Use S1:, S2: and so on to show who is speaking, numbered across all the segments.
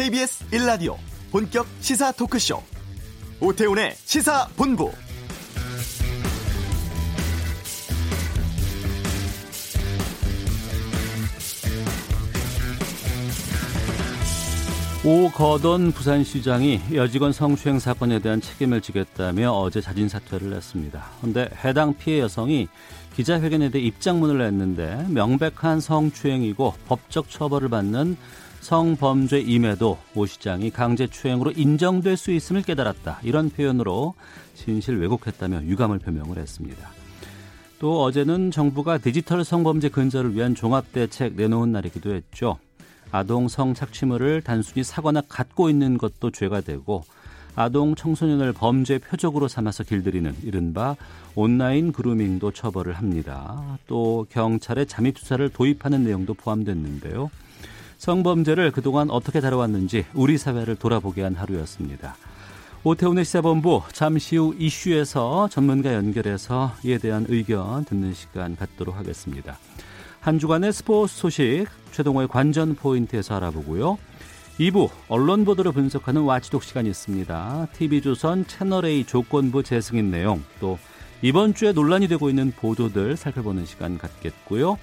S1: KBS 1라디오 본격 시사 토크쇼 오태훈의 시사본부
S2: 오거돈 부산시장이 여직원 성추행 사건에 대한 책임을 지겠다며 어제 자진 사퇴를 했습니다. 그런데 해당 피해 여성이 기자회견에 대해 입장문을 냈는데 명백한 성추행이고 법적 처벌을 받는 성범죄임에도 오 시장이 강제추행으로 인정될 수 있음을 깨달았다. 이런 표현으로 진실 왜곡했다며 유감을 표명을 했습니다. 또 어제는 정부가 디지털 성범죄 근절을 위한 종합대책 내놓은 날이기도 했죠. 아동 성 착취물을 단순히 사거나 갖고 있는 것도 죄가 되고 아동 청소년을 범죄 표적으로 삼아서 길들이는 이른바 온라인 그루밍도 처벌을 합니다. 또 경찰의 잠입 수사를 도입하는 내용도 포함됐는데요. 성범죄를 그동안 어떻게 다뤄왔는지 우리 사회를 돌아보게 한 하루였습니다. 오태훈의 시사본부 잠시 후 이슈에서 전문가 연결해서 이에 대한 의견 듣는 시간 갖도록 하겠습니다. 한 주간의 스포츠 소식 최동호의 관전 포인트에서 알아보고요. 2부 언론 보도를 분석하는 와치독 시간이 있습니다. TV조선 채널A 조건부 재승인 내용 또 이번 주에 논란이 되고 있는 보도들 살펴보는 시간 갖겠고요.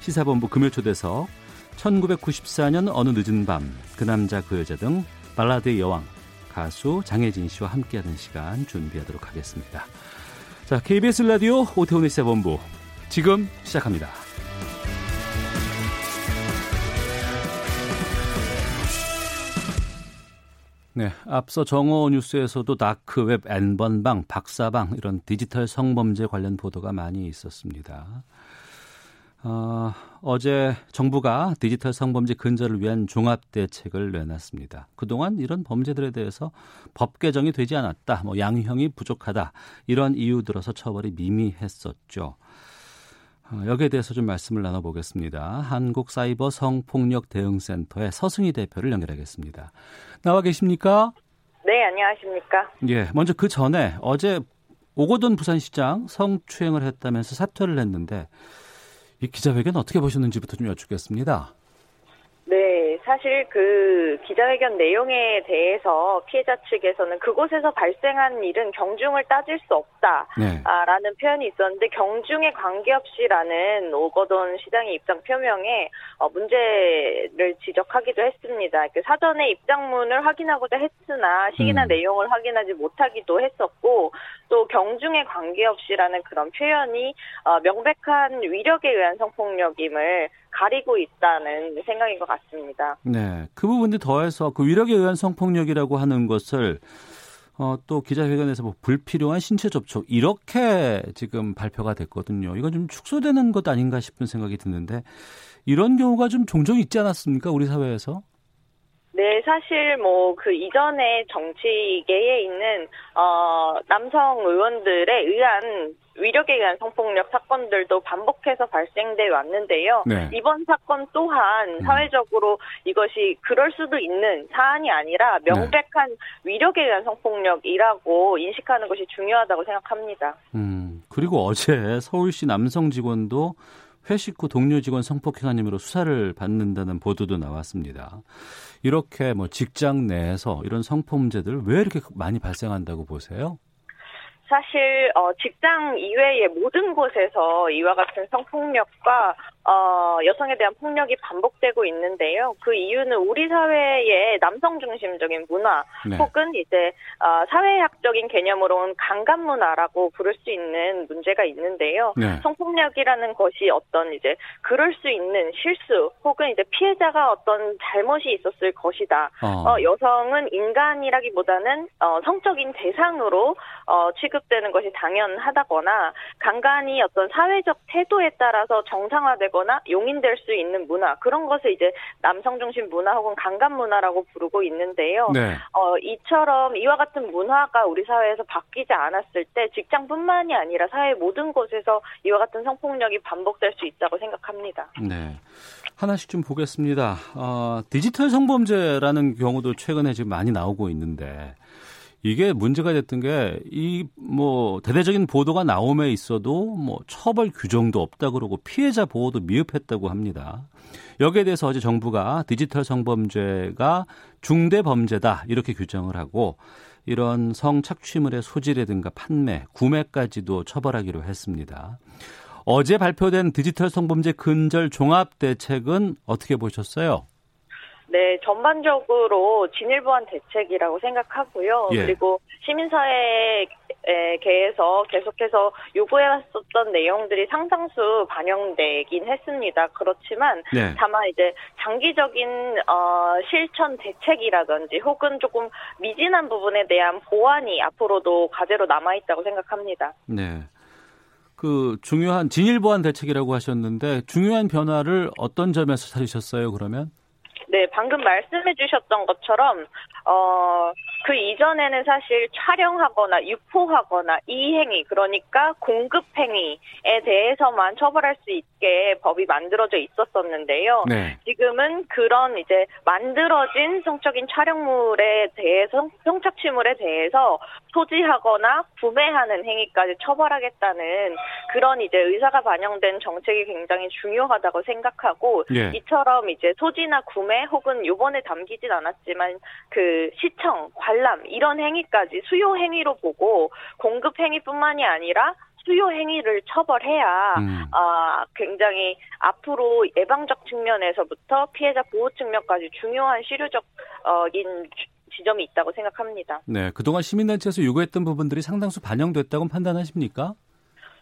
S2: 시사본부 금요초대석 1994년 어느 늦은 밤 그 남자 그 여자 등 발라드의 여왕 가수 장혜진 씨와 함께하는 시간 준비하도록 하겠습니다. 자, KBS 라디오 오태훈의 시사본부 지금 시작합니다. 네, 앞서 정오 뉴스에서도 다크웹, N번방, 박사방 이런 디지털 성범죄 관련 보도가 많이 있었습니다. 어, 어제 정부가 디지털 성범죄 근절을 위한 종합 대책을 내놨습니다. 그동안 이런 범죄들에 대해서 법 개정이 되지 않았다, 뭐 양형이 부족하다 이런 이유 들어서 처벌이 미미했었죠. 어, 여기에 대해서 좀 말씀을 나눠보겠습니다. 한국사이버 성폭력 대응센터의 서승희 대표를 연결하겠습니다. 나와 계십니까?
S3: 네, 안녕하십니까?
S2: 예, 먼저 그 전에 어제 오거돈 부산시장 성추행을 했다면서 사퇴를 했는데 이 기자회견 어떻게 보셨는지부터 좀 여쭙겠습니다.
S3: 네, 사실 그 기자회견 내용에 대해서 피해자 측에서는 그곳에서 발생한 일은 경중을 따질 수 없다라는 네. 표현이 있었는데 경중에 관계없이라는 오거돈 시장의 입장 표명에 어, 문제를 지적하기도 했습니다. 그 사전에 입장문을 확인하고자 했으나 시기나 음. 내용을 확인하지 못하기도 했었고 또 경중에 관계없이라는 그런 표현이 어, 명백한 위력에 의한 성폭력임을 가리고 있다는 생각인 것 같습니다.
S2: 네, 그 부분에 더해서 그 위력에 의한 성폭력이라고 하는 것을 어, 또 기자회견에서 뭐 불필요한 신체 접촉 이렇게 지금 발표가 됐거든요. 이건 좀 축소되는 것 아닌가 싶은 생각이 드는데 이런 경우가 좀 종종 있지 않았습니까? 우리 사회에서?
S3: 네, 사실 뭐 그 이전에 정치계에 있는 어 남성 의원들에 의한 위력에 의한 성폭력 사건들도 반복해서 발생돼 왔는데요. 네. 이번 사건 또한 음. 사회적으로 이것이 그럴 수도 있는 사안이 아니라 네. 명백한 네. 위력에 의한 성폭력이라고 인식하는 것이 중요하다고 생각합니다.
S2: 음, 그리고 어제 서울시 남성 직원도 회식 후 동료 직원 성폭행한 혐의로 수사를 받는다는 보도도 나왔습니다. 이렇게 뭐 직장 내에서 이런 성범죄들 왜 이렇게 많이 발생한다고 보세요?
S3: 사실 어, 직장 이외의 모든 곳에서 이와 같은 성폭력과 어, 여성에 대한 폭력이 반복되고 있는데요. 그 이유는 우리 사회의 남성 중심적인 문화 네. 혹은 이제 어, 사회학적인 개념으로는 강간 문화라고 부를 수 있는 문제가 있는데요. 네. 성폭력이라는 것이 어떤 이제 그럴 수 있는 실수 혹은 이제 피해자가 어떤 잘못이 있었을 것이다. 어. 어 여성은 인간이라기보다는 어, 성적인 대상으로 어, 취급되는 것이 당연하다거나 강간이 어떤 사회적 태도에 따라서 정상화되고 되거나 용인될 수 있는 문화 그런 것을 이제 남성 중심 문화 혹은 강간 문화라고 부르고 있는데요. 네. 어, 이처럼 이와 같은 문화가 우리 사회에서 바뀌지 않았을 때 직장뿐만이 아니라 사회 모든 곳에서 이와 같은 성폭력이 반복될 수 있다고 생각합니다.
S2: 네. 하나씩 좀 보겠습니다. 어, 디지털 성범죄라는 경우도 최근에 지금 많이 나오고 있는데 이게 문제가 됐던 게 이 뭐 대대적인 보도가 나옴에 있어도 뭐 처벌 규정도 없다 그러고 피해자 보호도 미흡했다고 합니다. 여기에 대해서 어제 정부가 디지털 성범죄가 중대 범죄다 이렇게 규정을 하고 이런 성착취물의 소지라든가 판매, 구매까지도 처벌하기로 했습니다. 어제 발표된 디지털 성범죄 근절 종합 대책은 어떻게 보셨어요?
S3: 네, 전반적으로 진일보한 대책이라고 생각하고요. 예. 그리고 시민사회계에서 계속해서 요구해왔었던 내용들이 상당수 반영되긴 했습니다. 그렇지만 네. 다만 이제 장기적인 어, 실천 대책이라든지 혹은 조금 미진한 부분에 대한 보완이 앞으로도 과제로 남아있다고 생각합니다.
S2: 네. 그 중요한 진일보한 대책이라고 하셨는데 중요한 변화를 어떤 점에서 찾으셨어요, 그러면?
S3: 네, 방금 말씀해 주셨던 것처럼 어, 그 이전에는 사실 촬영하거나 유포하거나 이 행위 그러니까 공급 행위에 대해서만 처벌할 수 있게 법이 만들어져 있었었는데요. 네. 지금은 그런 이제 만들어진 성적인 촬영물에 대해서 성착취물에 대해서 소지하거나 구매하는 행위까지 처벌하겠다는 그런 이제 의사가 반영된 정책이 굉장히 중요하다고 생각하고 예. 이처럼 이제 소지나 구매 혹은 요번에 담기진 않았지만 그 시청, 관람 이런 행위까지 수요 행위로 보고 공급 행위뿐만이 아니라 수요 행위를 처벌해야 음. 어, 굉장히 앞으로 예방적 측면에서부터 피해자 보호 측면까지 중요한 실효적인 지점이 있다고 생각합니다.
S2: 네, 그동안 시민단체에서 요구했던 부분들이 상당수 반영됐다고 판단하십니까?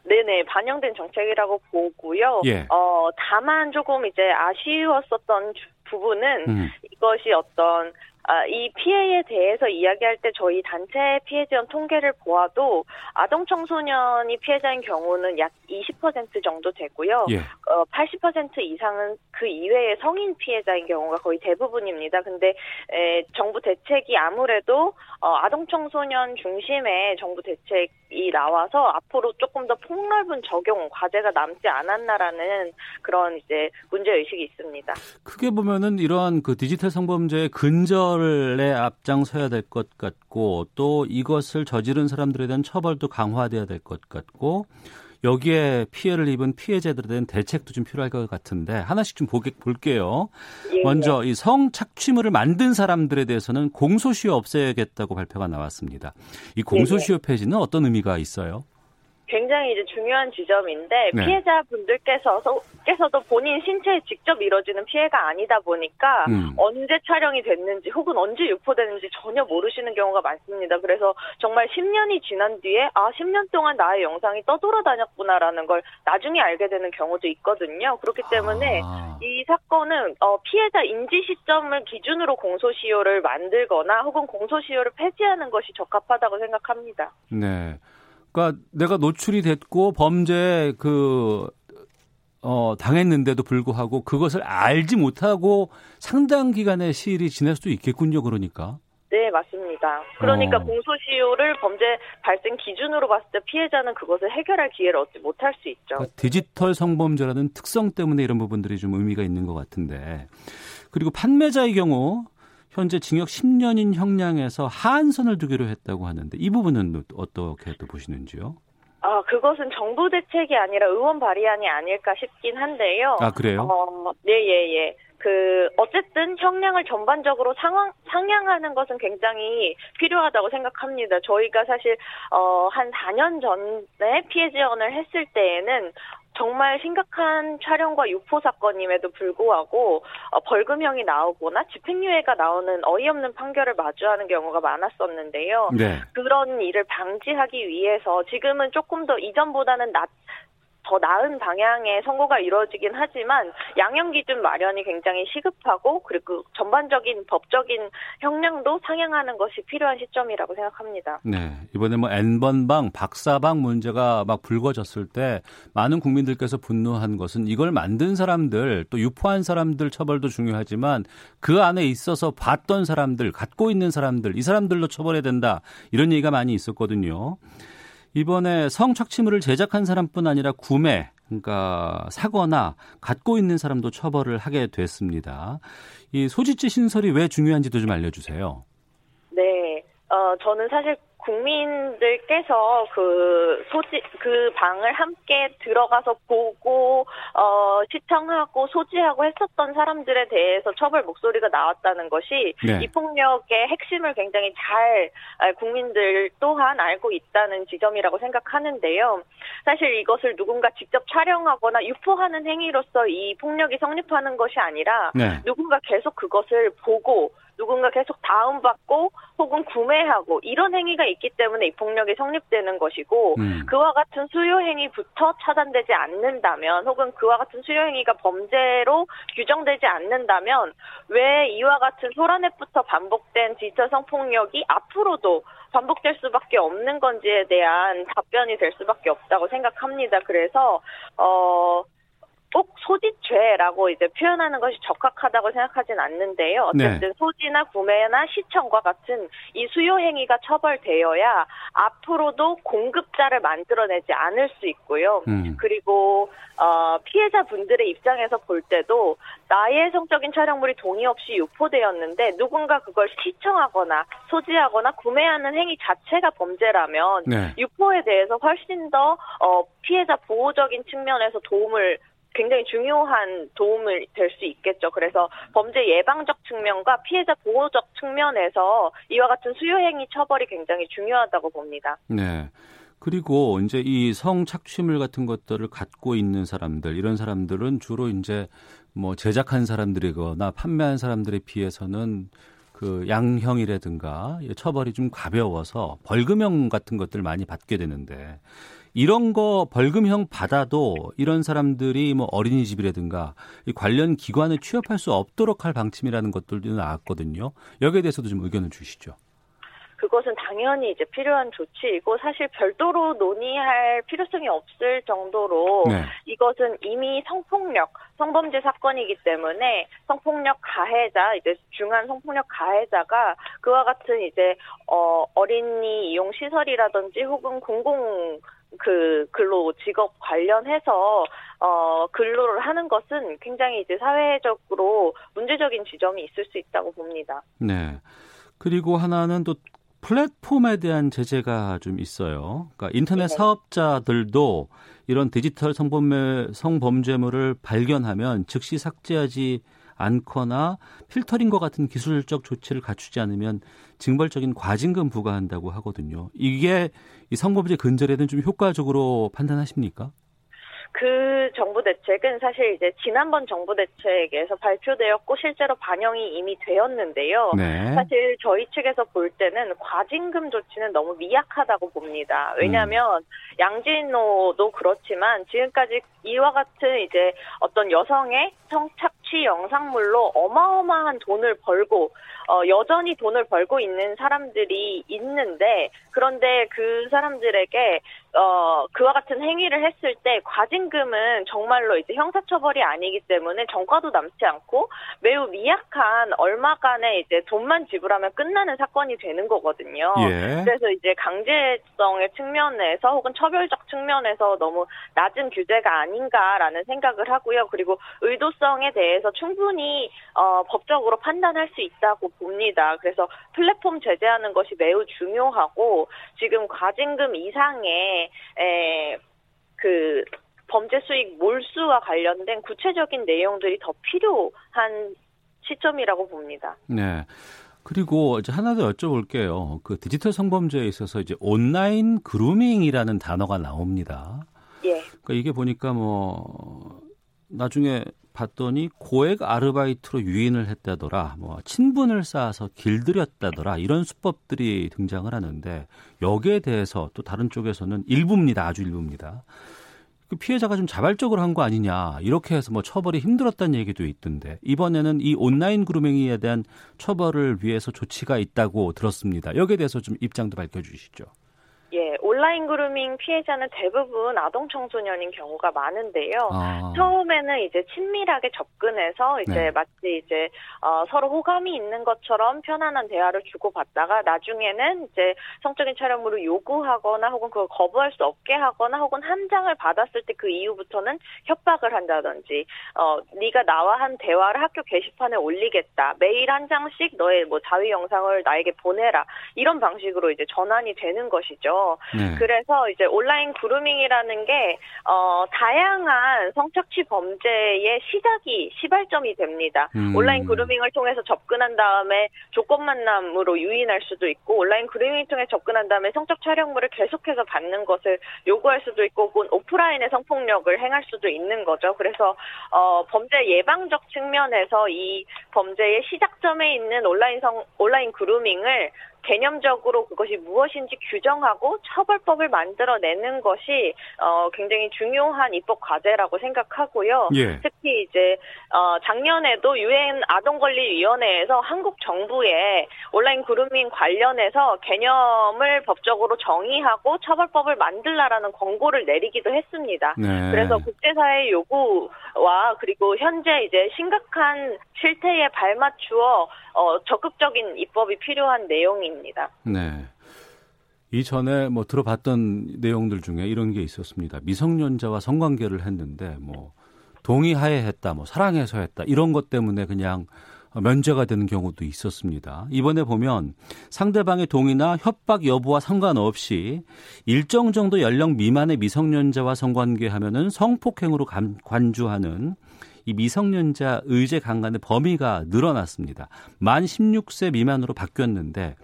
S3: 네네 반영된 정책이라고 보고요. 예. 어 다만 조금 이제 아쉬웠었던 부분은 음. 이것이 어떤 아, 이 피해에 대해서 이야기할 때 저희 단체 피해 지원 통계를 보아도 아동 청소년이 피해자인 경우는 약 20% 정도 되고요. 예. 어, 80% 이상은 그 이외의 성인 피해자인 경우가 거의 대부분입니다. 근데 에, 정부 대책이 아무래도 어, 아동 청소년 중심의 정부 대책이 나와서 앞으로 조금 더 폭넓은 적용 과제가 남지 않았나라는 그런 이제 문제 의식이 있습니다.
S2: 크게 보면은 이러한 그 디지털 성범죄의 근절 에 앞장서야 될 것 같고 또 이것을 저지른 사람들에 대한 처벌도 강화돼야 될 것 같고 여기에 피해를 입은 피해자들에 대한 대책도 좀 필요할 것 같은데 하나씩 좀 보게, 볼게요. 예. 먼저 이 성착취물을 만든 사람들에 대해서는 공소시효 없애야겠다고 발표가 나왔습니다. 이 공소시효 예. 폐지는 어떤 의미가 있어요?
S3: 굉장히 이제 중요한 지점인데 네. 피해자분들께서 께서도 본인 신체에 직접 이뤄지는 피해가 아니다 보니까 음. 언제 촬영이 됐는지 혹은 언제 유포됐는지 전혀 모르시는 경우가 많습니다. 그래서 정말 10년이 지난 뒤에 아 10년 동안 나의 영상이 떠돌아다녔구나라는 걸 나중에 알게 되는 경우도 있거든요. 그렇기 때문에 아. 이 사건은 어, 피해자 인지 시점을 기준으로 공소시효를 만들거나 혹은 공소시효를 폐지하는 것이 적합하다고 생각합니다.
S2: 네. 그러니까 내가 노출이 됐고 범죄 그 어, 당했는데도 불구하고 그것을 알지 못하고 상당 기간의 시일이 지날 수도 있겠군요. 그러니까.
S3: 네, 맞습니다. 그러니까 어. 공소시효를 범죄 발생 기준으로 봤을 때 피해자는 그것을 해결할 기회를 얻지 못할 수 있죠. 그러니까
S2: 디지털 성범죄라는 특성 때문에 이런 부분들이 좀 의미가 있는 것 같은데. 그리고 판매자의 경우 현재 징역 10년인 형량에서 하한선을 두기로 했다고 하는데 이 부분은 어떻게 또 보시는지요?
S3: 아, 그것은 정부 대책이 아니라 의원 발의안이 아닐까 싶긴 한데요.
S2: 아, 그래요?
S3: 어, 네, 예, 예. 그, 어쨌든 형량을 전반적으로 상황, 상향하는 것은 굉장히 필요하다고 생각합니다. 저희가 사실, 어, 한 4년 전에 피해 지원을 했을 때에는 정말 심각한 촬영과 유포 사건임에도 불구하고 어, 벌금형이 나오거나 집행유예가 나오는 어이없는 판결을 마주하는 경우가 많았었는데요. 네. 그런 일을 방지하기 위해서 지금은 조금 더 이전보다는 낮 더 나은 방향의 선고가 이루어지긴 하지만 양형 기준 마련이 굉장히 시급하고 그리고 전반적인 법적인 형량도 상향하는 것이 필요한 시점이라고 생각합니다.
S2: 네. 이번에 뭐 N번방, 박사방 문제가 막 불거졌을 때 많은 국민들께서 분노한 것은 이걸 만든 사람들 또 유포한 사람들 처벌도 중요하지만 그 안에 있어서 봤던 사람들, 갖고 있는 사람들, 이 사람들로 처벌해야 된다. 이런 얘기가 많이 있었거든요. 이번에 성착취물을 제작한 사람뿐 아니라 구매, 그러니까 사거나 갖고 있는 사람도 처벌을 하게 됐습니다. 이 소지지 신설이 왜 중요한지도 좀 알려주세요.
S3: 네. 어, 저는 사실 국민들께서 그 소지 그 방을 함께 들어가서 보고 어 시청하고 소지하고 했었던 사람들에 대해서 처벌 목소리가 나왔다는 것이 네. 이 폭력의 핵심을 굉장히 잘 국민들 또한 알고 있다는 지점이라고 생각하는데요. 사실 이것을 누군가 직접 촬영하거나 유포하는 행위로서 이 폭력이 성립하는 것이 아니라 네. 누군가 계속 그것을 보고 누군가 계속 다운받고 혹은 구매하고 이런 행위가 있기 때문에 이 폭력이 성립되는 것이고 음. 그와 같은 수요 행위부터 차단되지 않는다면 혹은 그와 같은 수요 행위가 범죄로 규정되지 않는다면 왜 이와 같은 소라넷부터 반복된 디지털 성폭력이 앞으로도 반복될 수밖에 없는 건지에 대한 답변이 될 수밖에 없다고 생각합니다. 그래서 어 꼭 소지죄라고 이제 표현하는 것이 적합하다고 생각하진 않는데요. 네. 어쨌든 네. 소지나 구매나 시청과 같은 이 수요 행위가 처벌되어야 앞으로도 공급자를 만들어내지 않을 수 있고요. 음. 그리고 어, 피해자 분들의 입장에서 볼 때도 나의 성적인 촬영물이 동의 없이 유포되었는데 누군가 그걸 시청하거나 소지하거나 구매하는 행위 자체가 범죄라면 네. 유포에 대해서 훨씬 더 어, 피해자 보호적인 측면에서 도움을 굉장히 중요한 도움을 될 수 있겠죠. 그래서 범죄 예방적 측면과 피해자 보호적 측면에서 이와 같은 수요행위 처벌이 굉장히 중요하다고 봅니다.
S2: 네. 그리고 이제 이 성착취물 같은 것들을 갖고 있는 사람들 이런 사람들은 주로 이제 뭐 제작한 사람들이거나 판매한 사람들에 비해서는 그 양형이라든가 처벌이 좀 가벼워서 벌금형 같은 것들 많이 받게 되는데 이런 거 벌금형 받아도 이런 사람들이 뭐 어린이집이라든가 이 관련 기관에 취업할 수 없도록 할 방침이라는 것들도 나왔거든요. 여기에 대해서도 좀 의견을 주시죠.
S3: 그것은 당연히 이제 필요한 조치이고 사실 별도로 논의할 필요성이 없을 정도로 네. 이것은 이미 성폭력, 성범죄 사건이기 때문에 성폭력 가해자, 이제 중한 성폭력 가해자가 그와 같은 이제 어 어린이 이용 시설이라든지 혹은 공공 그 근로 직업 관련해서 어 근로를 하는 것은 굉장히 이제 사회적으로 문제적인 지점이 있을 수 있다고 봅니다.
S2: 네. 그리고 하나는 또 플랫폼에 대한 제재가 좀 있어요. 그러니까 인터넷 네. 사업자들도 이런 디지털 성범죄 성범죄물을 발견하면 즉시 삭제하지 않거나 필터링과 같은 기술적 조치를 갖추지 않으면 징벌적인 과징금 부과한다고 하거든요. 이게 이 성범죄 근절에는 좀 효과적으로 판단하십니까?
S3: 그 정부 대책은 사실 이제 지난번 정부 대책에서 발표되었고 실제로 반영이 이미 되었는데요. 네. 사실 저희 측에서 볼 때는 과징금 조치는 너무 미약하다고 봅니다. 왜냐하면 음. 양진호도 그렇지만 지금까지 이와 같은 이제 어떤 여성의 성착 취 영상물로 어마어마한 돈을 벌고 어, 여전히 돈을 벌고 있는 사람들이 있는데 그런데 그 사람들에게 어, 그와 같은 행위를 했을 때 과징금은 정말로 이제 형사처벌이 아니기 때문에 정과도 남지 않고 매우 미약한 얼마간의 이제 돈만 지불하면 끝나는 사건이 되는 거거든요. 예. 그래서 이제 강제성의 측면에서 혹은 처벌적 측면에서 너무 낮은 규제가 아닌가라는 생각을 하고요. 그리고 의도성에 대해 서 충분히 어, 법적으로 판단할 수 있다고 봅니다. 그래서 플랫폼 제재하는 것이 매우 중요하고 지금 과징금 이상의 에, 그 범죄 수익 몰수와 관련된 구체적인 내용들이 더 필요한 시점이라고 봅니다.
S2: 네. 그리고 이제 하나 더 여쭤볼게요. 그 디지털 성범죄에 있어서 이제 온라인 그루밍이라는 단어가 나옵니다. 예. 그러니까 이게 보니까 뭐 나중에 봤더니 고액 아르바이트로 유인을 했다더라, 뭐 친분을 쌓아서 길들였다더라 이런 수법들이 등장을 하는데 여기에 대해서 또 다른 쪽에서는 일부입니다, 아주 일부입니다. 그 피해자가 좀 자발적으로 한 거 아니냐 이렇게 해서 뭐 처벌이 힘들었다는 얘기도 있던데 이번에는 이 온라인 그루밍에 대한 처벌을 위해서 조치가 있다고 들었습니다. 여기에 대해서 좀 입장도 밝혀주시죠.
S3: 예, 온라인 그루밍 피해자는 대부분 아동 청소년인 경우가 많은데요.
S2: 아.
S3: 처음에는 이제 친밀하게 접근해서 이제
S2: 네.
S3: 마치 이제 어, 서로 호감이 있는 것처럼 편안한 대화를 주고받다가 나중에는 이제 성적인 촬영물을 요구하거나 혹은 그걸 거부할 수 없게 하거나 혹은 한 장을 받았을 때 그 이후부터는 협박을 한다든지 어 네가 나와 한 대화를 학교 게시판에 올리겠다 매일 한 장씩 너의 뭐 자위 영상을 나에게 보내라 이런 방식으로 이제 전환이 되는 것이죠.
S2: 네.
S3: 그래서 이제 온라인 그루밍이라는 게, 어, 다양한 성착취 범죄의 시작이, 시발점이 됩니다.
S2: 음.
S3: 온라인 그루밍을 통해서 접근한 다음에 조건 만남으로 유인할 수도 있고, 온라인 그루밍을 통해 접근한 다음에 성적 촬영물을 계속해서 받는 것을 요구할 수도 있고, 혹은 오프라인의 성폭력을 행할 수도 있는 거죠. 그래서, 어, 범죄 예방적 측면에서 이 범죄의 시작점에 있는 온라인 성, 온라인 그루밍을 개념적으로 그것이 무엇인지 규정하고 처벌법을 만들어내는 것이 어, 굉장히 중요한 입법 과제라고 생각하고요.
S2: 예.
S3: 특히 이제 어, 작년에도 유엔 아동권리위원회에서 한국 정부에 온라인 그루밍 관련해서 개념을 법적으로 정의하고 처벌법을 만들라라는 권고를 내리기도 했습니다.
S2: 네.
S3: 그래서 국제사회의 요구와 그리고 현재 이제 심각한 실태에 발맞추어 어, 적극적인 입법이 필요한 내용입니다.
S2: 네. 이전에 뭐 들어봤던 내용들 중에 이런 게 있었습니다. 미성년자와 성관계를 했는데 뭐 동의하에 했다, 뭐 사랑해서 했다 이런 것 때문에 그냥 면제가 되는 경우도 있었습니다. 이번에 보면 상대방의 동의나 협박 여부와 상관없이 일정 정도 연령 미만의 미성년자와 성관계하면은 성폭행으로 감- 관주하는 이 미성년자 의제 강간의 범위가 늘어났습니다. 만 16세 미만으로 바뀌었는데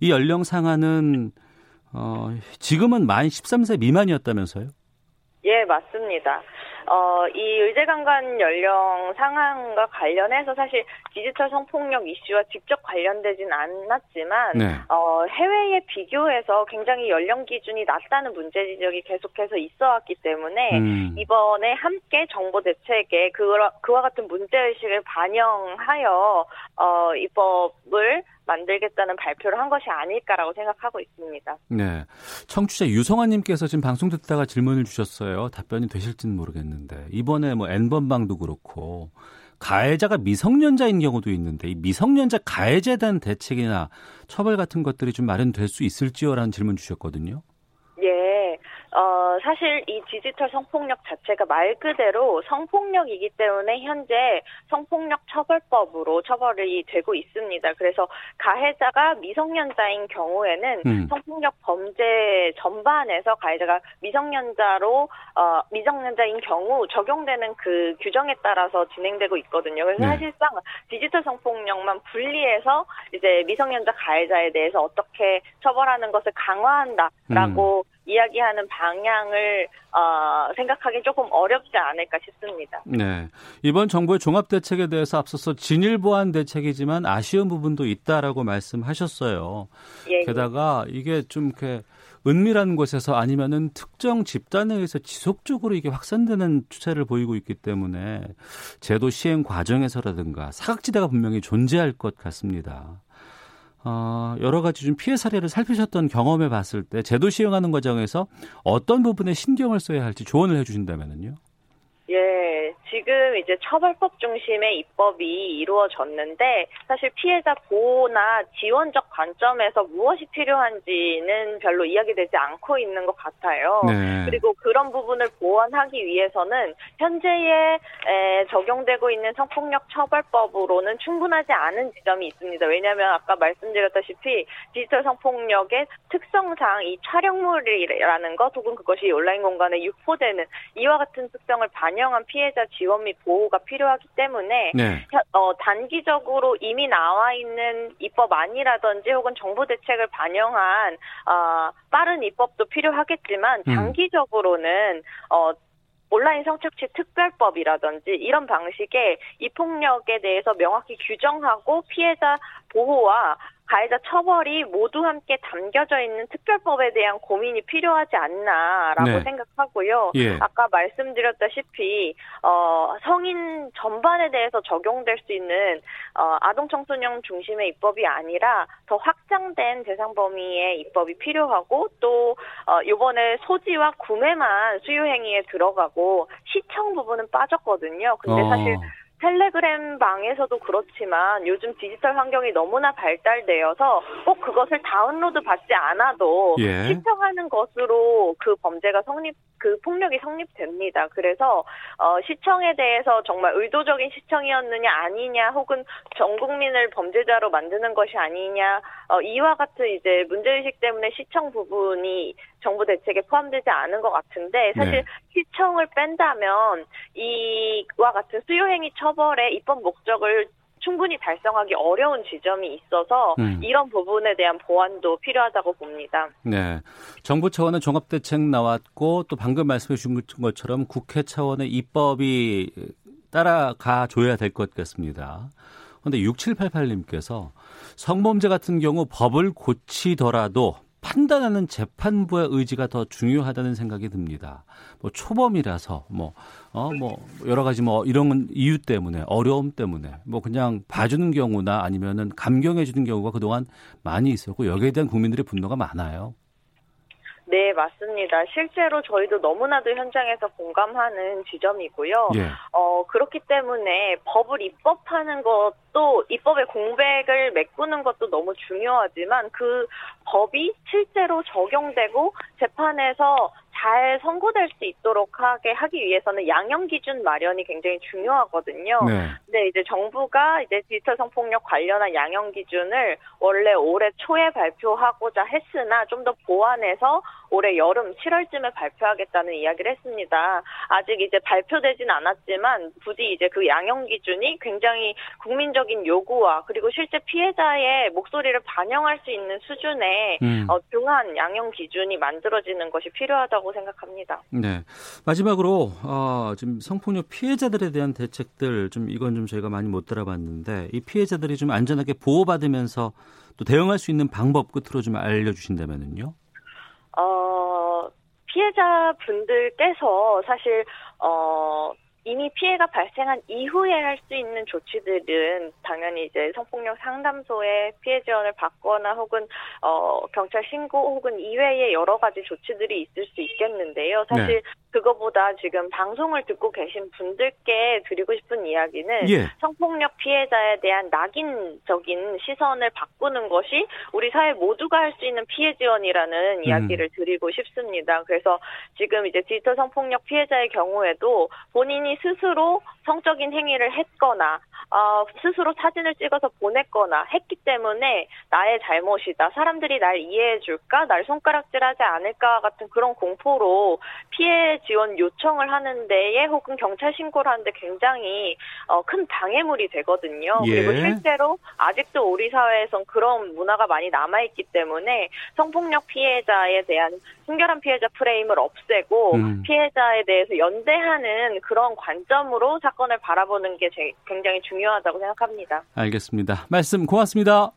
S2: 이 연령 상한은 어, 지금은 만 13세 미만이었다면서요?
S3: 예, 맞습니다. 어, 이 의제강간 연령 상한과 관련해서 사실 디지털 성폭력 이슈와 직접 관련되진 않았지만,
S2: 네.
S3: 어, 해외에 비교해서 굉장히 연령 기준이 낮다는 문제 지적이 계속해서 있어 왔기 때문에,
S2: 음.
S3: 이번에 함께 정보 대책에 그와, 그와 같은 문제의식을 반영하여, 어, 입법을 만들겠다는 발표를 한 것이 아닐까라고 생각하고 있습니다.
S2: 네. 청취자 유성아님께서 지금 방송 듣다가 질문을 주셨어요. 답변이 되실지는 모르겠는데. 이번에 뭐 N번방도 그렇고, 가해자가 미성년자인 경우도 있는데, 이 미성년자 가해자에 대한 대책이나 처벌 같은 것들이 좀 마련될 수 있을지요? 라는 질문 주셨거든요.
S3: 예, 어, 사실 이 디지털 성폭력 자체가 말 그대로 성폭력이기 때문에 현재 성폭력 처벌법으로 처벌이 되고 있습니다. 그래서 가해자가 미성년자인 경우에는
S2: 음.
S3: 성폭력 범죄 전반에서 가해자가 미성년자로 어, 미성년자인 경우 적용되는 그 규정에 따라서 진행되고 있거든요. 그래서
S2: 네.
S3: 사실상 디지털 성폭력만 분리해서 이제 미성년자 가해자에 대해서 어떻게 처벌하는 것을 강화한다라고 이야기하는 방향을 어, 생각하기 조금 어렵지 않을까 싶습니다.
S2: 네. 이번 정부의 종합 대책에 대해서 앞서서 진일 보완 대책이지만 아쉬운 부분도 있다라고 말씀하셨어요.
S3: 예,
S2: 게다가 이게 좀 이렇게 은밀한 곳에서 아니면은 특정 집단에 의해서 지속적으로 이게 확산되는 추세를 보이고 있기 때문에 제도 시행 과정에서라든가 사각지대가 분명히 존재할 것 같습니다. 어, 여러 가지 좀 피해 사례를 살피셨던 경험에 봤을 때 제도 시행하는 과정에서 어떤 부분에 신경을 써야 할지 조언을 해주신다면요.
S3: 예, 지금 이제 처벌법 중심의 입법이 이루어졌는데 사실 피해자 보호나 지원적 관점에서 무엇이 필요한지는 별로 이야기되지 않고 있는 것 같아요.
S2: 네.
S3: 그리고 그런 부분을 보완하기 위해서는 현재에 에, 적용되고 있는 성폭력 처벌법으로는 충분하지 않은 지점이 있습니다. 왜냐하면 아까 말씀드렸다시피 디지털 성폭력의 특성상 이 촬영물이라는 것 혹은 그것이 온라인 공간에 유포되는 이와 같은 특성을 반영한 피해자 지원 및 보호가 필요하기 때문에
S2: 네.
S3: 현- 어, 단기적으로 이미 나와 있는 입법안이라든지 혹은 정부 대책을 반영한 어, 빠른 입법도 필요하겠지만
S2: 음.
S3: 장기적으로는 어, 온라인 성착취 특별법이라든지 이런 방식의 이 폭력에 대해서 명확히 규정하고 피해자 보호와 가해자 처벌이 모두 함께 담겨져 있는 특별법에 대한 고민이 필요하지 않나라고 네. 생각하고요. 예. 아까 말씀드렸다시피 어, 성인 전반에 대해서 적용될 수 있는 어, 아동 청소년 중심의 입법이 아니라 더 확장된 대상 범위의 입법이 필요하고 또 어, 이번에 소지와 구매만 수요 행위에 들어가고 시청 부분은 빠졌거든요. 근데 어. 사실 텔레그램 방에서도 그렇지만 요즘 디지털 환경이 너무나 발달되어서 꼭 그것을 다운로드 받지 않아도 예. 시청하는 것으로 그 범죄가 성립 그 폭력이 성립됩니다. 그래서 어, 시청에 대해서 정말 의도적인 시청이었느냐 아니냐 혹은 전 국민을 범죄자로 만드는 것이 아니냐 어, 이와 같은 이제 문제의식 때문에 시청 부분이 정부 대책에 포함되지 않은 것 같은데 사실 네. 시청을 뺀다면 이와 같은 수요행위 처벌의 입법 목적을 충분히 달성하기 어려운 지점이 있어서 음. 이런 부분에 대한 보완도 필요하다고 봅니다.
S2: 네. 정부 차원의 종합대책 나왔고 또 방금 말씀해 주신 것처럼 국회 차원의 입법이 따라가 줘야 될 것 같습니다. 그런데 6788님께서 성범죄 같은 경우 법을 고치더라도 판단하는 재판부의 의지가 더 중요하다는 생각이 듭니다. 뭐 초범이라서 뭐 어, 뭐, 여러 가지 뭐, 이런 이유 때문에, 어려움 때문에, 뭐, 그냥 봐주는 경우나 아니면은 감경해 주는 경우가 그동안 많이 있었고, 여기에 대한 국민들의 분노가 많아요.
S3: 네, 맞습니다. 실제로 저희도 너무나도 현장에서 공감하는 지점이고요. 예. 어, 그렇기 때문에 법을 입법하는 것도, 입법의 공백을 메꾸는 것도 너무 중요하지만 그 법이 실제로 적용되고 재판에서 잘 선고될 수 있도록 하게 하기 위해서는 양형 기준 마련이 굉장히 중요하거든요. 네. 근데 이제 정부가 이제 디지털 성폭력 관련한 양형 기준을 원래 올해 초에 발표하고자 했으나 좀 더 보완해서 올해 여름 7월쯤에 발표하겠다는 이야기를 했습니다. 아직 이제 발표되진 않았지만 부디 이제 그 양형 기준이 굉장히 국민적인 요구와 그리고 실제 피해자의 목소리를 반영할 수 있는 수준의 음. 어, 중한 양형 기준이 만들어지는 것이 필요하다고 생각합니다.
S2: 네. 마지막으로 어, 지금 성폭력 피해자들에 대한 대책들 좀 이건 좀 저희가 많이 못 들어봤는데 이 피해자들이 좀 안전하게 보호받으면서 또 대응할 수 있는 방법 끝으로 좀 알려주신다면은요.
S3: 어, 피해자분들께서 사실 어 이미 피해가 발생한 이후에 할 수 있는 조치들은 당연히 이제 성폭력 상담소에 피해 지원을 받거나 혹은 어 경찰 신고 혹은 이외의 여러 가지 조치들이 있을 수 있겠는데요. 사실 네. 그거보다 지금 방송을 듣고 계신 분들께 드리고 싶은 이야기는 예. 성폭력 피해자에 대한 낙인적인 시선을 바꾸는 것이 우리 사회 모두가 할 수 있는 피해 지원이라는 음. 이야기를 드리고 싶습니다. 그래서 지금 이제 디지털 성폭력 피해자의 경우에도 본인이 스스로 성적인 행위를 했거나 어, 스스로 사진을 찍어서 보냈거나 했기 때문에 나의 잘못이다. 사람들이 날 이해해 줄까? 날 손가락질하지 않을까? 같은 그런 공포로 피해 지원 요청을 하는 데에 혹은 경찰 신고를 하는데 굉장히 어, 큰 방해물이 되거든요. 예. 그리고 실제로 아직도 우리 사회에선 그런 문화가 많이 남아있기 때문에 성폭력 피해자에 대한 순결한 피해자 프레임을 없애고 음. 피해자에 대해서 연대하는 그런 관점으로 사건을 바라보는 게 굉장히 중요하다고 생각합니다.
S2: 알겠습니다. 말씀 고맙습니다.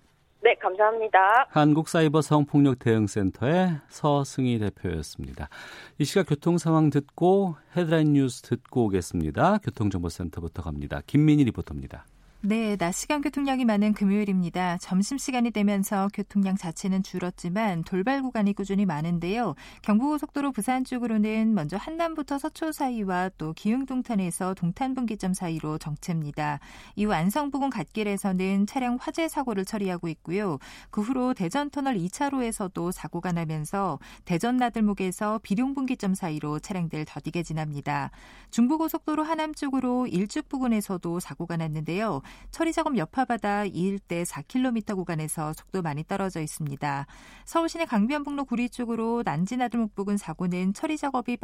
S3: 네, 감사합니다.
S2: 한국사이버 성폭력 대응센터의 서승희 대표였습니다. 이 시각 교통 상황 듣고 헤드라인 뉴스 듣고 오겠습니다. 교통정보센터부터 갑니다. 김민희 리포터입니다.
S4: 네, 낮 시간 교통량이 많은 금요일입니다. 점심시간이 되면서 교통량 자체는 줄었지만 돌발 구간이 꾸준히 많은데요. 경부고속도로 부산 쪽으로는 먼저 한남부터 서초 사이와 또 기흥동탄에서 동탄분기점 사이로 정체입니다. 이후 안성부근 갓길에서는 차량 화재 사고를 처리하고 있고요. 그 후로 대전터널 2차로에서도 사고가 나면서 대전 나들목에서 비룡분기점 사이로 차량들 더디게 지납니다. 중부고속도로 하남 쪽으로 일죽 부근에서도 사고가 났는데요. 처리 작업 여파받아 이 일대 4km 구간에서 속도 많이 떨어져 있습니다. 서울시내 강변북로 구리 쪽으로 난지나들목 부근 사고는 처리 작업이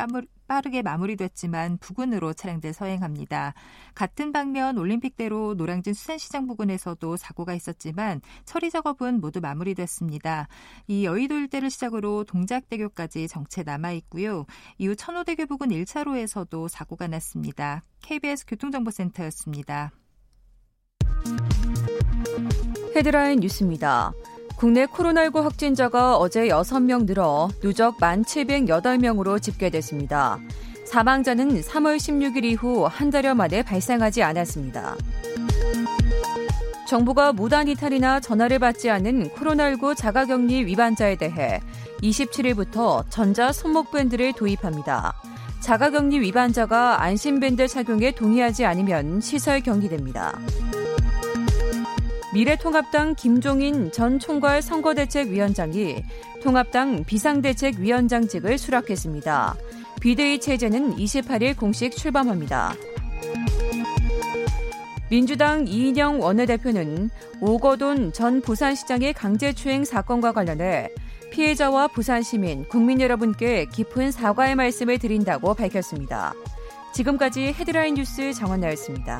S4: 빠르게 마무리됐지만 부근으로 차량들 서행합니다. 같은 방면 올림픽대로 노량진 수산시장 부근에서도 사고가 있었지만 처리 작업은 모두 마무리됐습니다. 이 여의도 일대를 시작으로 동작대교까지 정체 남아 있고요. 이후 천호대교 부근 1차로에서도 사고가 났습니다. KBS 교통정보센터였습니다.
S5: 헤드라인 뉴스입니다. 국내 코로나19 확진자가 어제 6명 늘어 누적 1,708명으로 집계됐습니다. 사망자는 3월 16일 이후 한 달여 만에 발생하지 않았습니다. 정부가 무단 이탈이나 전화를 받지 않은 코로나19 자가격리 위반자에 대해 27일부터 전자 손목밴드를 도입합니다. 자가격리 위반자가 안심밴드 착용에 동의하지 않으면 시설 격리됩니다. 미래통합당 김종인 전 총괄 선거대책위원장이 통합당 비상대책위원장직을 수락했습니다. 비대위 체제는 28일 공식 출범합니다. 민주당 이인영 원내대표는 오거돈 전 부산시장의 강제추행 사건과 관련해 피해자와 부산 시민, 국민 여러분께 깊은 사과의 말씀을 드린다고 밝혔습니다. 지금까지 헤드라인 뉴스 정원나였습니다.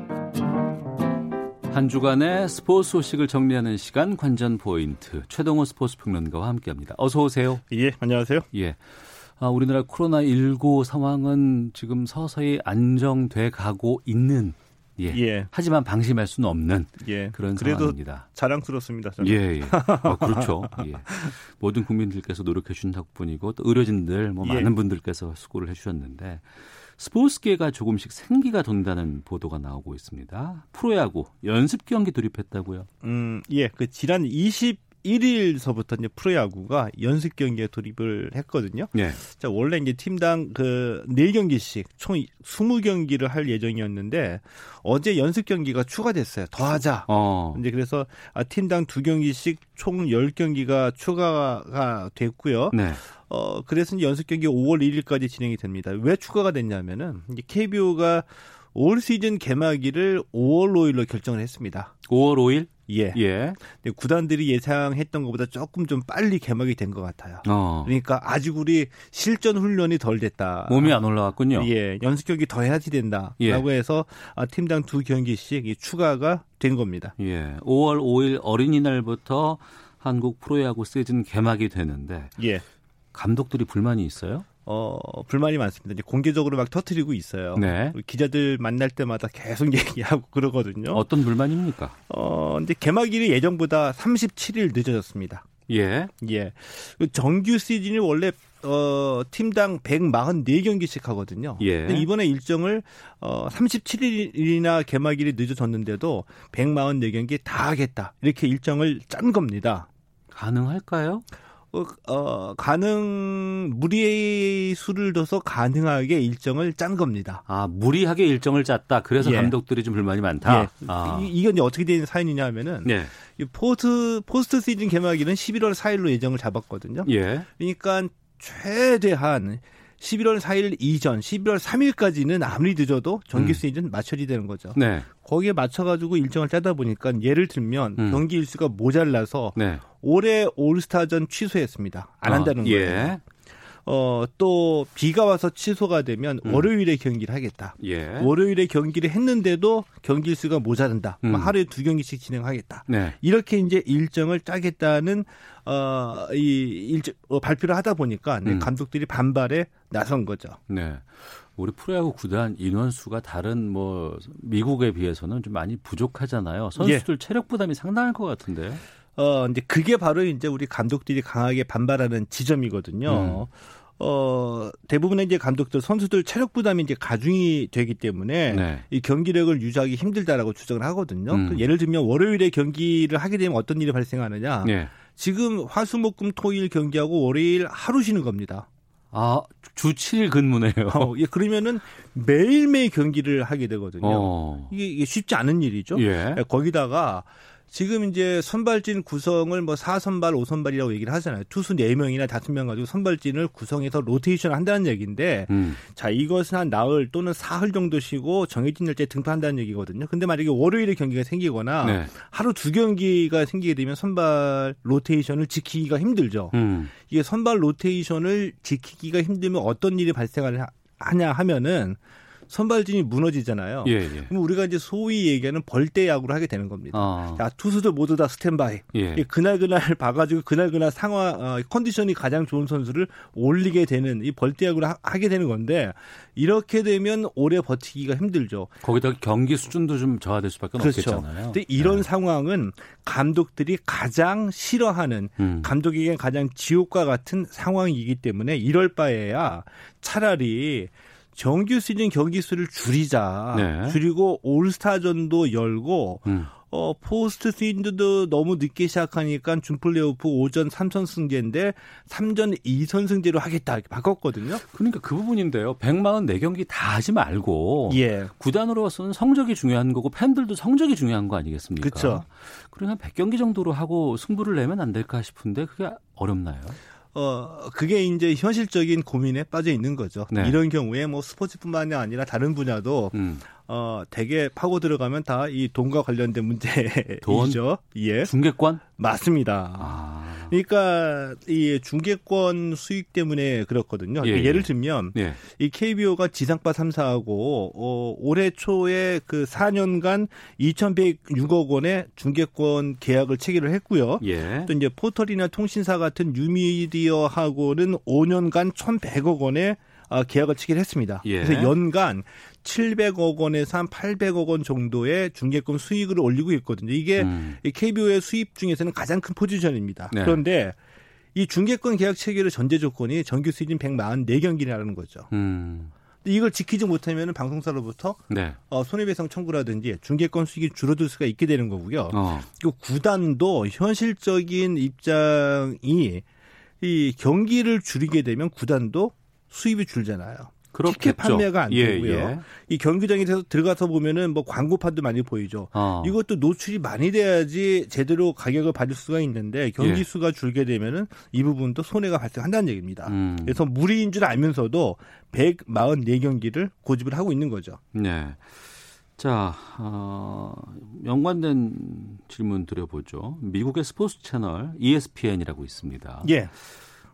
S2: 한 주간의 스포츠 소식을 정리하는 시간 관전 포인트 최동호 스포츠 평론가와 함께합니다. 어서 오세요.
S6: 예, 안녕하세요.
S2: 예. 아, 우리나라 코로나 19 상황은 지금 서서히 안정돼 가고 있는 예. 예. 하지만 방심할 수는 없는 예. 그런 그래도 상황입니다.
S6: 자랑스럽습니다. 저는.
S2: 예, 예. 어, 그렇죠. 예. 모든 국민들께서 노력해 주신 덕분이고 또 의료진들 뭐 예. 많은 분들께서 수고를 해 주셨는데 스포츠계가 조금씩 생기가 돈다는 보도가 나오고 있습니다. 프로야구 연습 경기 돌입했다고요?
S6: 음, 예. 그 지난 20 1일서부터 이제 프로야구가 연습 경기에 돌입을 했거든요. 네. 자, 원래 이제 팀당 그 4경기씩 총 20경기를 할 예정이었는데 어제 연습 경기가 추가됐어요. 더 하자. 어. 이제 그래서 아, 팀당 2경기씩 총 10경기가 추가가 됐고요. 네. 어, 그래서 연습 경기 5월 1일까지 진행이 됩니다. 왜 추가가 됐냐면은 이제 KBO가 올 시즌 개막일을 5월 5일로 결정을 했습니다.
S2: 5월 5일?
S6: 예. 예. 근데 구단들이 예상했던 것보다 조금 좀 빨리 개막이 된 것 같아요. 어. 그러니까 아직 우리 실전 훈련이 덜 됐다.
S2: 몸이 안 올라왔군요.
S6: 예. 연습 경기 더 해야지 된다라고 예. 해서 아, 팀당 두 경기씩 추가가 된 겁니다.
S2: 예. 5월 5일 어린이날부터 한국 프로야구 시즌 개막이 되는데 예. 감독들이 불만이 있어요?
S6: 어, 불만이 많습니다. 이제 공개적으로 막 터트리고 있어요. 네. 기자들 만날 때마다 계속 얘기하고 그러거든요.
S2: 어떤 불만입니까?
S6: 어, 근데 개막일이 예정보다 37일 늦어졌습니다.
S2: 예.
S6: 예. 그 정규 시즌이 원래 어, 팀당 144경기씩 하거든요. 예. 근데 이번에 일정을 어, 37일이나 개막일이 늦어졌는데도 144경기 다 하겠다. 이렇게 일정을 짠 겁니다.
S2: 가능할까요?
S6: 어, 어, 가능 무리의 수를 둬서 가능하게 일정을 짠 겁니다.
S2: 아 무리하게 일정을 짰다. 그래서 예. 감독들이 좀 불만이 많다. 예.
S6: 아. 이, 이제 어떻게 된 사연이냐 하면은 예. 이 포스트 포스트 시즌 개막일은 11월 4일로 예정을 잡았거든요. 예. 그러니까 최대한 11월 4일 이전 11월 3일까지는 아무리 늦어도 음. 시즌 음. 마쳐야 되는 거죠. 네. 거기에 맞춰가지고 일정을 짜다 보니까 예를 들면 음. 경기 일수가 모자라서 네. 올해 올스타전 취소했습니다. 안 아, 한다는 아, 거예요. 예. 어, 또 비가 와서 취소가 되면 음. 월요일에 경기를 하겠다. 예. 월요일에 경기를 했는데도 경기 수가 모자른다. 음. 하루에 두 경기씩 진행하겠다. 네. 이렇게 이제 일정을 짜겠다는 어, 이 일정 어, 발표를 하다 보니까 네, 음. 감독들이 반발에 나선 거죠.
S2: 네. 우리 프로야구 구단 인원수가 다른 뭐 미국에 비해서는 좀 많이 부족하잖아요. 선수들 예. 체력 부담이 상당할 것 같은데요.
S6: 어, 이제 그게 바로 이제 우리 감독들이 강하게 반발하는 지점이거든요. 음. 어, 대부분의 이제 감독들, 선수들 체력 부담이 이제 가중이 되기 때문에 네. 이 경기력을 유지하기 힘들다라고 주장을 하거든요. 음. 예를 들면 월요일에 경기를 하게 되면 어떤 일이 발생하느냐. 네. 지금 화수목금 토일 경기하고 월요일 하루 쉬는 겁니다.
S2: 아, 주 7일 근무네요.
S6: 어, 예, 그러면은 매일매일 경기를 하게 되거든요. 어. 이게, 이게 쉽지 않은 일이죠. 예. 예 거기다가 지금 이제 선발진 구성을 뭐 4선발, 5선발이라고 얘기를 하잖아요. 투수 4명이나 5명 가지고 선발진을 구성해서 로테이션 한다는 얘기인데 음. 자, 이것은 한 나흘 또는 사흘 정도 쉬고 정해진 날짜에 등판한다는 얘기거든요. 근데 만약에 월요일에 경기가 생기거나 네. 하루 두 경기가 생기게 되면 선발 로테이션을 지키기가 힘들죠. 음. 이게 선발 로테이션을 지키기가 힘들면 어떤 일이 발생하냐 하면은 선발진이 무너지잖아요. 예, 예. 그럼 우리가 이제 소위 얘기하는 벌떼 야구를 하게 되는 겁니다. 아. 자, 투수들 모두 다 스탠바이. 예. 그날 그날 봐가지고 그날 그날 상황 어, 컨디션이 가장 좋은 선수를 올리게 되는 이 벌떼 야구를 하, 게 되는 건데 이렇게 되면 오래 버티기가 힘들죠.
S2: 거기다 경기 수준도 좀 저하될 수밖에 그렇죠. 없겠잖아요.
S6: 근데 이런 네. 상황은 감독들이 가장 싫어하는 음. 감독에게 가장 지옥과 같은 상황이기 때문에 이럴 바에야 차라리 정규 시즌 경기 수를 줄이자. 네. 줄이고 올스타전도 열고 음. 어, 포스트 시즌도 너무 늦게 시작하니까 준 플레이오프 오전 3선 승제인데 3전 2선 승제로 하겠다 이렇게 바꿨거든요.
S2: 그러니까 그 부분인데요. 144경기 다 하지 말고 예. 구단으로서는 성적이 중요한 거고 팬들도 성적이 중요한 거 아니겠습니까?
S6: 그렇죠.
S2: 그러면 100경기 정도로 하고 승부를 내면 안 될까 싶은데 그게 어렵나요?
S6: 어, 그게 이제 현실적인 고민에 빠져 있는 거죠. 네. 이런 경우에 뭐 스포츠뿐만이 아니라 다른 분야도 음. 어, 대개 파고 들어가면 다 이 돈과 관련된 문제이죠. 돈?
S2: 예. 중개권?
S6: 맞습니다. 아. 그러니까 이 중개권 수익 때문에 그렇거든요. 예, 를 예. 들면 예. 이 KBO가 지상파 3사하고 어, 올해 초에 그 4년간 2,106억 원의 중개권 계약을 체결을 했고요. 예. 또 이제 포털이나 통신사 같은 뉴미디어하고는 5년간 1,100억 원의 어, 계약을 체결했습니다. 예. 그래서 연간 700억 원에서 한 800억 원 정도의 중개권 수익을 올리고 있거든요. 이게 음. KBO의 수입 중에서는 가장 큰 포지션입니다. 네. 그런데 이 중개권 계약 체결의 전제 조건이 정규 시즌 144경기라는 거죠. 음. 이걸 지키지 못하면 방송사로부터 네. 어, 손해배상 청구라든지 중개권 수익이 줄어들 수가 있게 되는 거고요. 어. 그리고 구단도 현실적인 입장이 이 경기를 줄이게 되면 구단도 수입이 줄잖아요. 그렇겠죠. 티켓 판매가 안 예, 되고요. 예. 이 경기장에 들어가서 보면은 뭐 광고판도 많이 보이죠. 어. 이것도 노출이 많이 돼야지 제대로 가격을 받을 수가 있는데 경기 예. 수가 줄게 되면은 이 부분도 손해가 발생한다는 얘기입니다. 음. 그래서 무리인 줄 알면서도 144경기를 고집을 하고 있는 거죠.
S2: 네. 자, 어, 연관된 질문 드려보죠. 미국의 스포츠 채널 ESPN이라고 있습니다. 예.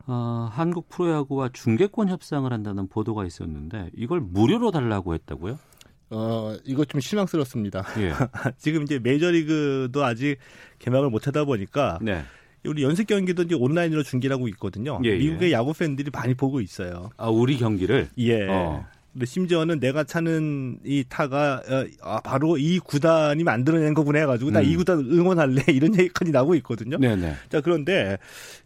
S2: 어, 한국 프로야구와 중계권 협상을 한다는 보도가 있었는데 이걸 무료로 달라고 했다고요?
S6: 어, 이거 좀 실망스럽습니다. 예. 지금 이제 메이저리그도 아직 개막을 못 하다 보니까 네. 우리 연습 경기도 이제 온라인으로 중계를 하고 있거든요. 예, 예. 미국의 예. 야구 팬들이 많이 보고 있어요.
S2: 아, 우리 경기를?
S6: 예. 어. 심지어는 내가 차는 이 타가 어, 아, 바로 이 구단이 만들어낸 거구나 해가지고 나이 음. 구단 응원할래 이런 얘기까지 나오고 있거든요. 네네. 자 그런데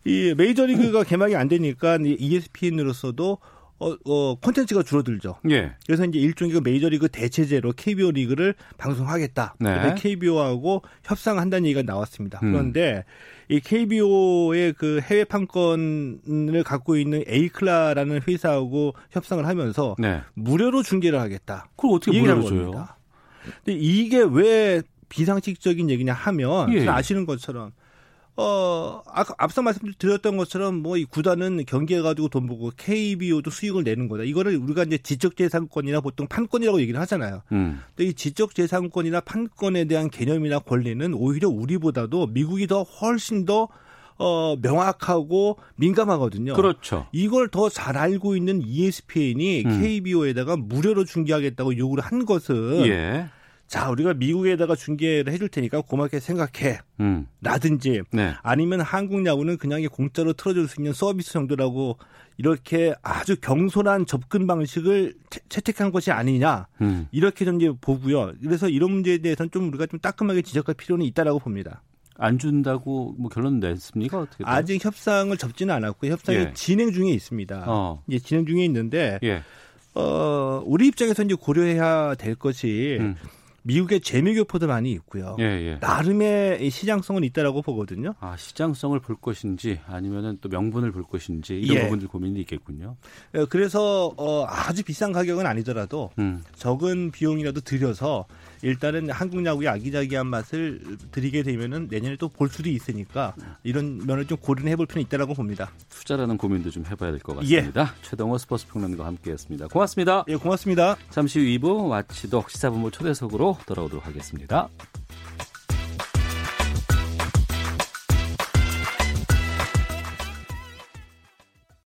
S6: 이 메이저리그가 개막이 안 되니까 ESPN으로서도 어, 어, 콘텐츠가 줄어들죠. 예. 그래서 이제 일종의 그 메이저리그 대체제로 KBO 리그를 방송하겠다. 네. KBO하고 협상한다는 얘기가 나왔습니다. 음. 그런데 이 KBO의 그 해외 판권을 갖고 있는 에이클라라는 회사하고 협상을 하면서 네. 무료로 중계를 하겠다.
S2: 그걸 어떻게 무료로 줘요?
S6: 근데 이게 왜 비상식적인 얘기냐 하면 예. 아시는 것처럼 어, 아까 앞서 말씀드렸던 것처럼 뭐 이 구단은 경기해가지고 돈 벌고 KBO도 수익을 내는 거다. 이거를 우리가 이제 지적재산권이나 보통 판권이라고 얘기를 하잖아요. 음. 근데 이 지적재산권이나 판권에 대한 개념이나 권리는 오히려 우리보다도 미국이 더 훨씬 더 어, 명확하고 민감하거든요.
S2: 그렇죠.
S6: 이걸 더 잘 알고 있는 ESPN이 음. KBO에다가 무료로 중계하겠다고 요구를 한 것은 예. 자, 우리가 미국에다가 중계를 해줄 테니까 고맙게 생각해. 음. 라든지 네. 아니면 한국 야구는 그냥 공짜로 틀어줄 수 있는 서비스 정도라고 이렇게 아주 경솔한 접근 방식을 채 택한 것이 아니냐. 음. 이렇게 좀 이제 보고요. 그래서 이런 문제에 대해서는 좀 우리가 좀 따끔하게 지적할 필요는 있다라고 봅니다.
S2: 안 준다고 뭐 결론 냈습니까? 어떻게
S6: 돼요? 아직 협상을 접지는 않았고 협상이 예. 진행 중에 있습니다. 어. 예, 진행 중에 있는데 예. 어, 우리 입장에서 이제 고려해야 될 것이 음. 미국의 재미교포도 많이 있고요. 예, 예. 나름의 시장성은 있다라고 보거든요.
S2: 아 시장성을 볼 것인지 아니면은 또 명분을 볼 것인지 이런 예. 부분들 고민이 있겠군요.
S6: 예, 그래서 어, 아주 비싼 가격은 아니더라도 음. 적은 비용이라도 들여서 일단은 한국 야구의 아기자기한 맛을 드리게 되면은 내년에 또 볼 수도 있으니까 이런 면을 좀 고려해 볼 필요는 있다라고 봅니다.
S2: 투자라는 고민도 좀 해봐야 될 것 같습니다. 예. 최동호 스포츠 평론가 함께했습니다. 고맙습니다.
S6: 예, 고맙습니다.
S2: 잠시 후 2부 와치독 시사본부 초대석으로 돌아오도록 하겠습니다.